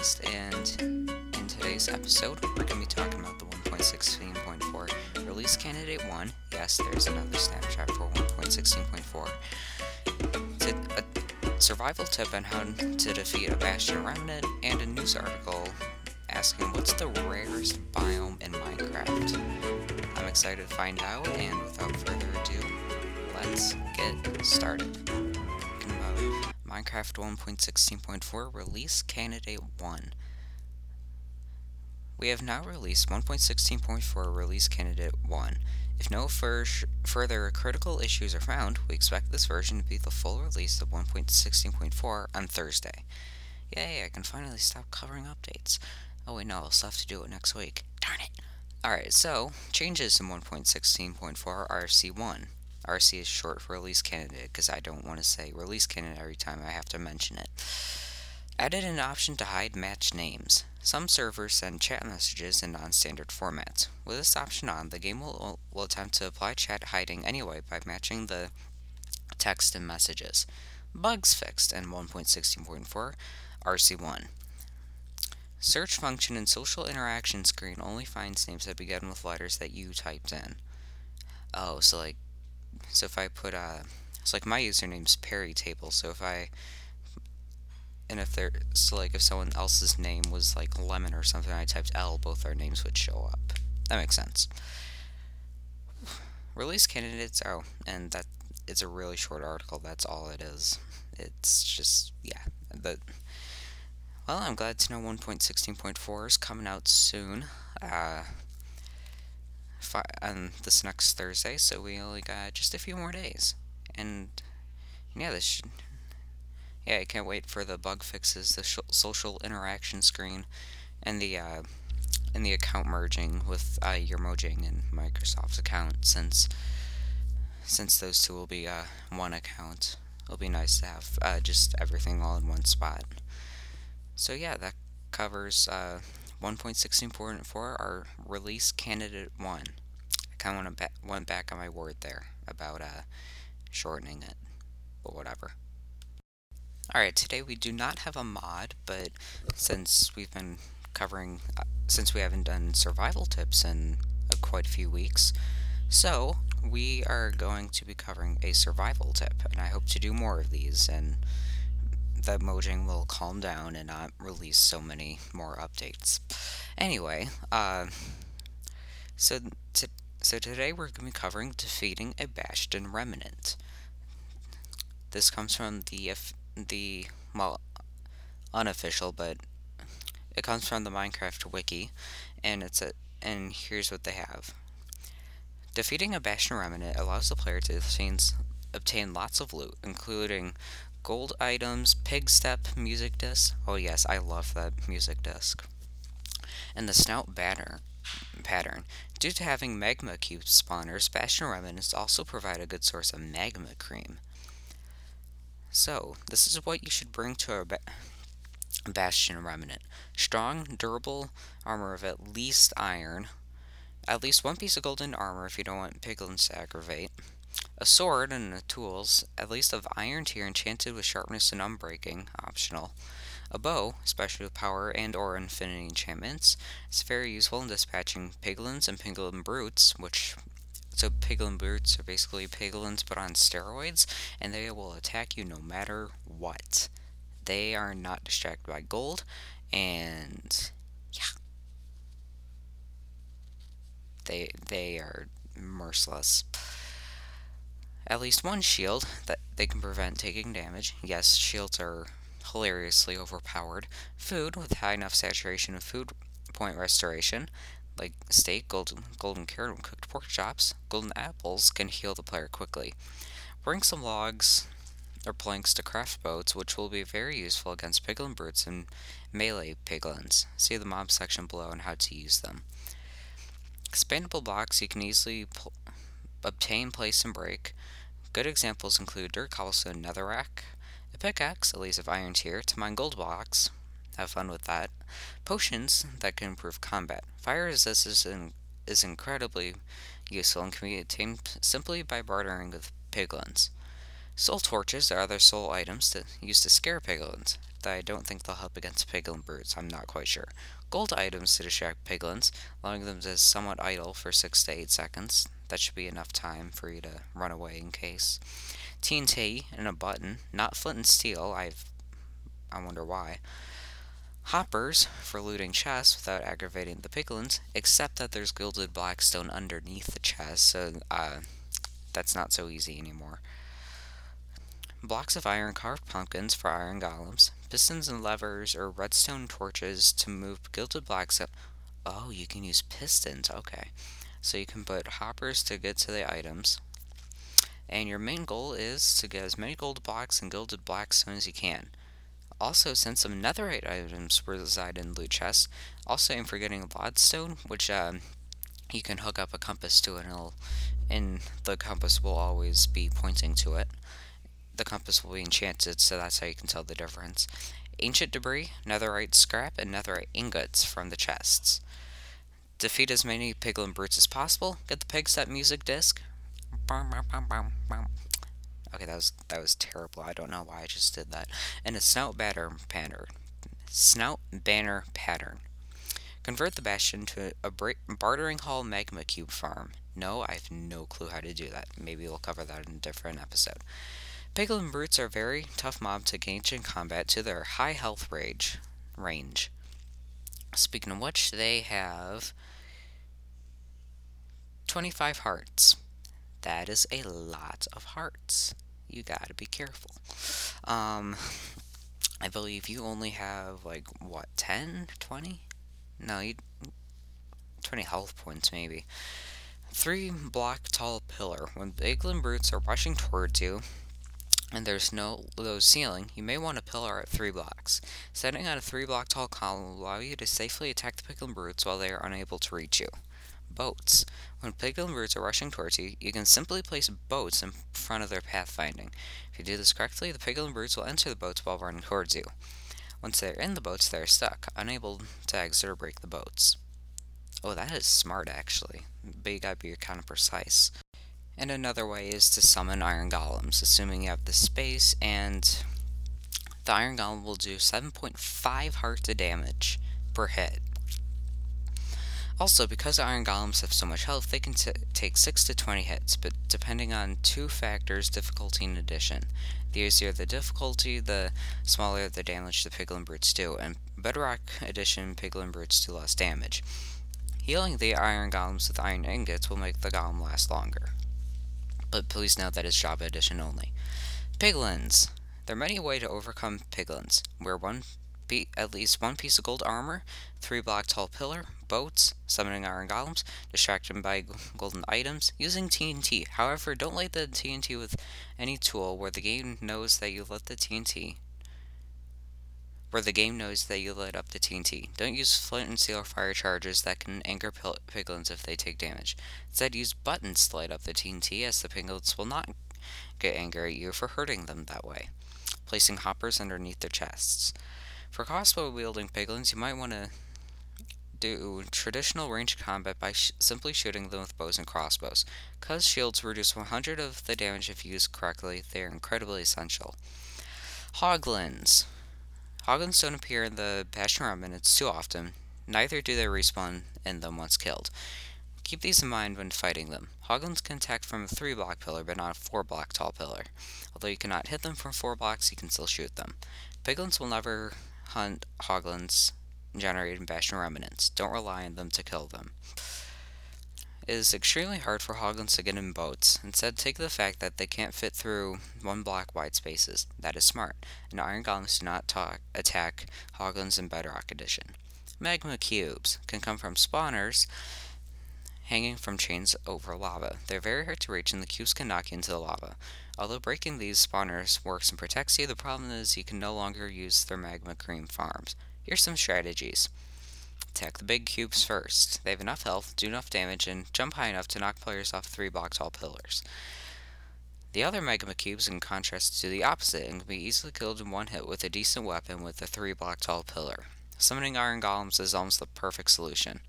Podcast, and in today's episode, we're going to be talking about the 1.16.4 release candidate 1. Yes, there's another snapshot for 1.16.4. It's a, uh, a survival tip on how to defeat a Bastion Remnant, and a news article asking what's the rarest biome in Minecraft. I'm excited to find out, and without further ado, let's get started. Minecraft 1.16.4 Release Candidate 1. We have now released 1.16.4 Release Candidate 1. If no fur- further critical issues are found, we expect this version to be the full release of 1.16.4 on Thursday. Yay, I can finally stop covering updates. Oh wait, no, I'll still have to do it next week. Darn it! Alright, so, changes in 1.16.4 RC1. RC is short for release candidate because I don't want to say release candidate every time I have to mention it. Added an option to hide match names. Some servers send chat messages in non standard formats. With this option on, the game will, will attempt to apply chat hiding anyway by matching the text and messages. Bugs fixed in 1.16.4 RC1. Search function in social interaction screen only finds names that begin with letters that you typed in. Oh, so like so if I put uh it's like my username's Peritable, so if I and if there so like if someone else's name was like Lemon or something, I typed L, both our names would show up. That makes sense. Release candidates oh, and that it's a really short article, that's all it is. It's just yeah. But well, I'm glad to know 1.16.4 is coming out soon. Uh on this next Thursday, so we only got just a few more days. And yeah, this should. Yeah, I can't wait for the bug fixes, the sh- social interaction screen, and the uh, and the account merging with uh, your Mojang and Microsoft's account, since since those two will be uh, one account. It'll be nice to have uh, just everything all in one spot. So yeah, that covers uh, 1.16.4 our release candidate 1. I kind of went, ba- went back on my word there about uh, shortening it, but whatever. Alright, today we do not have a mod, but since we've been covering, uh, since we haven't done survival tips in uh, quite a few weeks, so we are going to be covering a survival tip, and I hope to do more of these, and that Mojang will calm down and not release so many more updates. Anyway, uh, so to, so today we're going to be covering defeating a Bastion Remnant. This comes from the the well unofficial, but it comes from the Minecraft wiki, and it's a and here's what they have. Defeating a Bastion Remnant allows the player to obtain lots of loot, including gold items, pig step music disc. Oh yes, I love that music disc. And the snout banner pattern. Due to having magma cube spawners, Bastion Remnants also provide a good source of magma cream. So, this is what you should bring to a ba- Bastion Remnant. Strong, durable armor of at least iron. At least one piece of golden armor if you don't want piglins to aggravate a sword and tools, at least of iron tier enchanted with sharpness and unbreaking, optional. A bow, especially with power and or infinity enchantments, is very useful in dispatching piglins and piglin brutes, which so piglin brutes are basically piglins but on steroids, and they will attack you no matter what. They are not distracted by gold, and yeah, they they are merciless at least one shield that they can prevent taking damage. Yes, shields are hilariously overpowered. Food with high enough saturation of food point restoration, like steak, golden, golden carrot, and cooked pork chops. Golden apples can heal the player quickly. Bring some logs or planks to craft boats, which will be very useful against piglin brutes and melee piglins. See the mob section below on how to use them. Expandable blocks you can easily obtain, place, and break. Good examples include dirt cobblestone netherrack, a pickaxe, at least of iron tier, to mine gold blocks. Have fun with that. Potions that can improve combat. Fire resistance is, in, is incredibly useful and can be attained simply by bartering with piglins. Soul torches are other soul items to, used to scare piglins. though I don't think they'll help against piglin brutes, I'm not quite sure. Gold items to distract piglins, allowing them to somewhat idle for 6 to 8 seconds. That should be enough time for you to run away in case. TNT and a button, not flint and steel, I've I wonder why. Hoppers for looting chests without aggravating the piglins, except that there's gilded blackstone underneath the chest, so uh, that's not so easy anymore. Blocks of iron carved pumpkins for iron golems, pistons and levers or redstone torches to move gilded blocks. Oh, you can use pistons, okay. So you can put hoppers to get to the items. And your main goal is to get as many gold blocks and gilded blackstone as you can. Also, since some netherite items reside in loot chests, also aim for getting a lodestone, which um, you can hook up a compass to and, and the compass will always be pointing to it. The compass will be enchanted, so that's how you can tell the difference. Ancient debris, netherite scrap, and netherite ingots from the chests. Defeat as many piglin brutes as possible. Get the pigstep music disc. Okay, that was that was terrible. I don't know why I just did that. And a snout banner pattern. Snout banner pattern. Convert the bastion to a bartering hall magma cube farm. No, I have no clue how to do that. Maybe we'll cover that in a different episode. Piglin brutes are very tough mob to gauge in combat to their high health rage range. Speaking of which, they have 25 hearts. That is a lot of hearts. You gotta be careful. Um, I believe you only have like what 10, 20? No, you 20 health points maybe. Three block tall pillar. When piglin brutes are rushing towards you, and there's no low ceiling, you may want a pillar at 3 blocks. Setting on a 3 block tall column will allow you to safely attack the piglin brutes while they are unable to reach you boats. When piglin brutes are rushing towards you, you can simply place boats in front of their pathfinding. If you do this correctly, the piglin brutes will enter the boats while running towards you. Once they are in the boats, they are stuck, unable to exit or break the boats. Oh, that is smart, actually. But you gotta be kind of precise. And another way is to summon iron golems, assuming you have the space, and the iron golem will do 7.5 hearts of damage per hit. Also, because iron golems have so much health, they can take 6 to 20 hits, but depending on two factors, difficulty and addition. The easier the difficulty, the smaller the damage the piglin brutes do, and bedrock edition piglin brutes do less damage. Healing the iron golems with iron ingots will make the golem last longer. But please note that is Java edition only. Piglins. There are many ways to overcome piglins. where one at least one piece of gold armor, three block tall pillar, boats, summoning iron golems, distract by golden items, using TNT. However, don't light the TNT with any tool where the game knows that you lit the TNT. Where the game knows that you lit up the TNT. Don't use flint and steel or fire charges that can anger piglins if they take damage. Instead, use buttons to light up the TNT, as the piglins will not get angry at you for hurting them that way. Placing hoppers underneath their chests. For crossbow wielding piglins, you might want to do traditional ranged combat by sh simply shooting them with bows and crossbows. Because shields reduce 100 of the damage if used correctly, they are incredibly essential. Hoglins. Hoglins don't appear in the Bastion Remnants too often, neither do they respawn in them once killed. Keep these in mind when fighting them. Hoglins can attack from a 3 block pillar, but not a 4 block tall pillar. Although you cannot hit them from 4 blocks, you can still shoot them. Piglins will never hunt hoglins generated Bastion Remnants. Don't rely on them to kill them. It is extremely hard for hoglins to get in boats. Instead, take the fact that they can't fit through one block wide spaces. That is smart. And iron golems do not talk, attack hoglins in Bedrock Edition. Magma cubes can come from spawners hanging from chains over lava. They're very hard to reach and the cubes can knock you into the lava. Although breaking these spawners works and protects you, the problem is you can no longer use their magma cream farms. Here's some strategies. Attack the big cubes first. They have enough health, do enough damage, and jump high enough to knock players off three block tall pillars. The other magma cubes, in contrast, do the opposite and can be easily killed in one hit with a decent weapon with a three block tall pillar. Summoning iron golems is almost the perfect solution.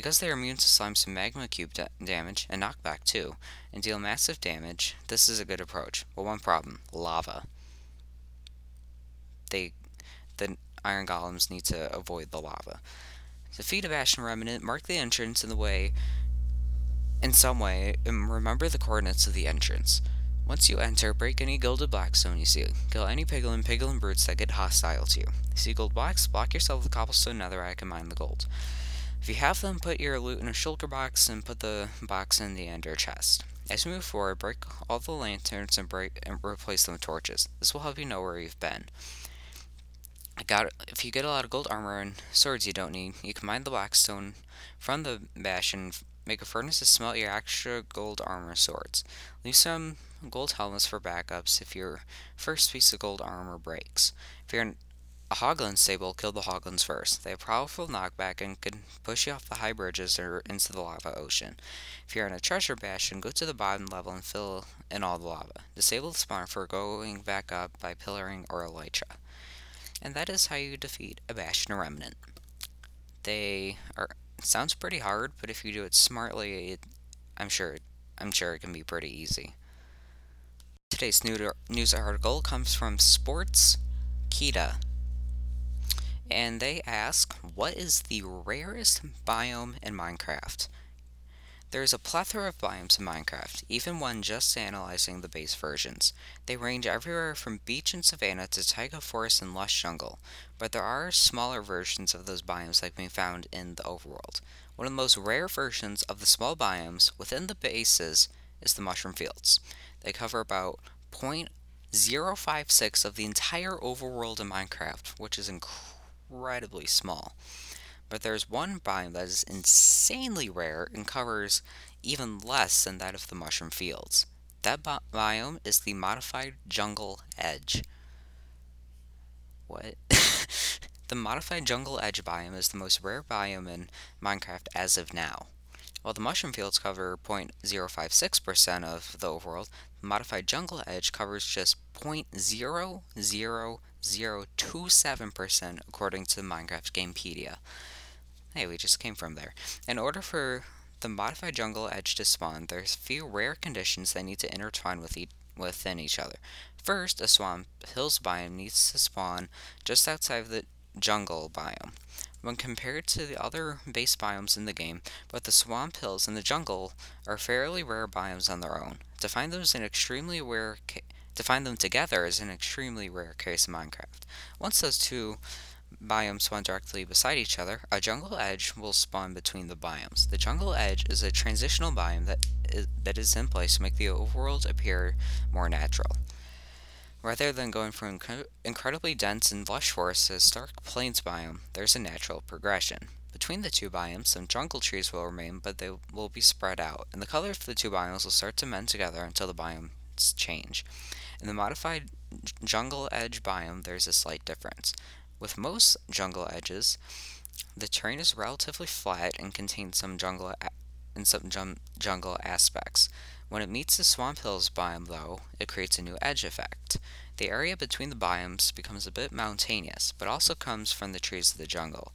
Because they are immune to slimes and magma cube da damage, and knockback too, and deal massive damage, this is a good approach. But one problem, lava. they the iron golems need to avoid the lava. To defeat a Bastion Remnant, mark the entrance in the way in some way, and remember the coordinates of the entrance. Once you enter, break any gilded blackstone you see. Kill any piglin, piglin brutes that get hostile to you. See gold blocks, block yourself with cobblestone netherrack and mine the gold. If you have them, put your loot in a shulker box and put the box in the ender chest. As you move forward, break all the lanterns and break and replace them with torches. This will help you know where you've been. Got if you get a lot of gold armor and swords you don't need, you can mine the blackstone from the bastion, and make a furnace to smelt your extra gold armor swords. Leave some gold helmets for backups if your first piece of gold armor breaks. If you're a hoglin stable, kill the hoglins first. They have powerful knockback and can push you off the high bridges or into the lava ocean. If you're in a treasure bastion, go to the bottom level and fill in all the lava. Disable the spawn for going back up by pillaring or elytra. And that is how you defeat a bastion remnant. They are sounds pretty hard, but if you do it smartly, it, I'm sure I'm sure it can be pretty easy. Today's news article comes from Sports Kita. And they ask, what is the rarest biome in Minecraft? There is a plethora of biomes in Minecraft, even when just analyzing the base versions. They range everywhere from beach and savanna to taiga forest and lush jungle, but there are smaller versions of those biomes that can be found in the overworld. One of the most rare versions of the small biomes within the bases is the mushroom fields. They cover about 0.056 of the entire overworld in Minecraft, which is incredibly small. But there's one biome that is insanely rare and covers even less than that of the mushroom fields. That bi biome is the modified jungle edge. What? the modified jungle edge biome is the most rare biome in Minecraft as of now. While the mushroom fields cover 0.056% of the overworld, the modified jungle edge covers just 0.00027% according to the Minecraft Gamepedia. Hey, we just came from there. In order for the modified jungle edge to spawn, there's a few rare conditions that need to intertwine with e within each other. First, a swamp hills biome needs to spawn just outside of the jungle biome. When compared to the other base biomes in the game, both the swamp hills and the jungle are fairly rare biomes on their own. To find is an extremely rare to find them together is an extremely rare case in Minecraft. Once those two biomes spawn directly beside each other, a jungle edge will spawn between the biomes. The jungle edge is a transitional biome that is, that is in place to make the overworld appear more natural. Rather than going from inc incredibly dense and lush forests to stark plains biome, there's a natural progression. Between the two biomes, some jungle trees will remain, but they will be spread out, and the colors of the two biomes will start to mend together until the biomes change. In the modified jungle edge biome, there's a slight difference. With most jungle edges, the terrain is relatively flat and contains some jungle and some jungle aspects. When it meets the Swamp Hills biome, though, it creates a new edge effect. The area between the biomes becomes a bit mountainous, but also comes from the trees of the jungle.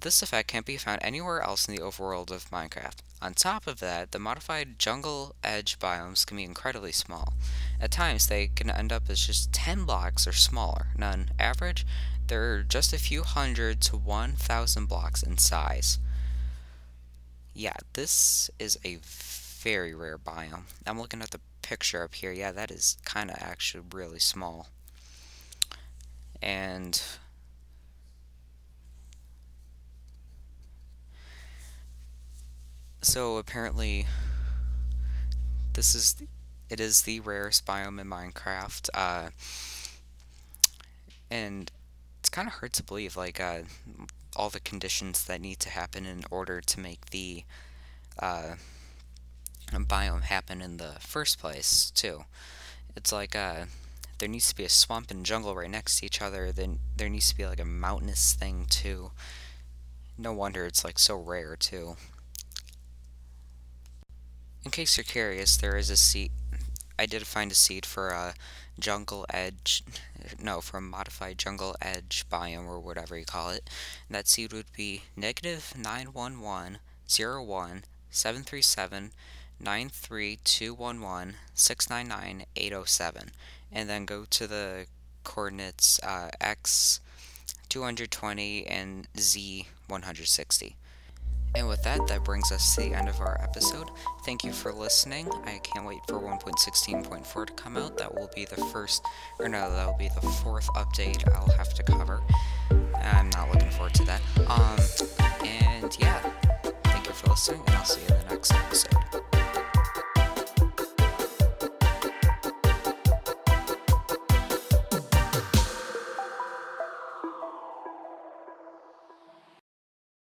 This effect can't be found anywhere else in the overworld of Minecraft. On top of that, the modified jungle edge biomes can be incredibly small. At times, they can end up as just 10 blocks or smaller. On average, they're just a few hundred to 1,000 blocks in size. Yeah, this is a very rare biome. I'm looking at the picture up here. Yeah, that is kind of actually really small. And so apparently this is it is the rarest biome in Minecraft. Uh, and it's kind of hard to believe, like, uh, all the conditions that need to happen in order to make the uh, biome happen in the first place, too. It's like, uh, there needs to be a swamp and jungle right next to each other, then there needs to be, like, a mountainous thing, too. No wonder it's, like, so rare, too. In case you're curious, there is a seed. I did find a seed for a jungle edge, no, from modified jungle edge biome or whatever you call it. And that seed would be negative 911 01 737 93211 699 807. And then go to the coordinates uh, x 220 and z 160 that, that brings us to the end of our episode. Thank you for listening. I can't wait for 1.16.4 to come out. That will be the first, or no, that will be the fourth update I'll have to cover. I'm not looking forward to that. Um, and yeah, thank you for listening, and I'll see you in the next episode.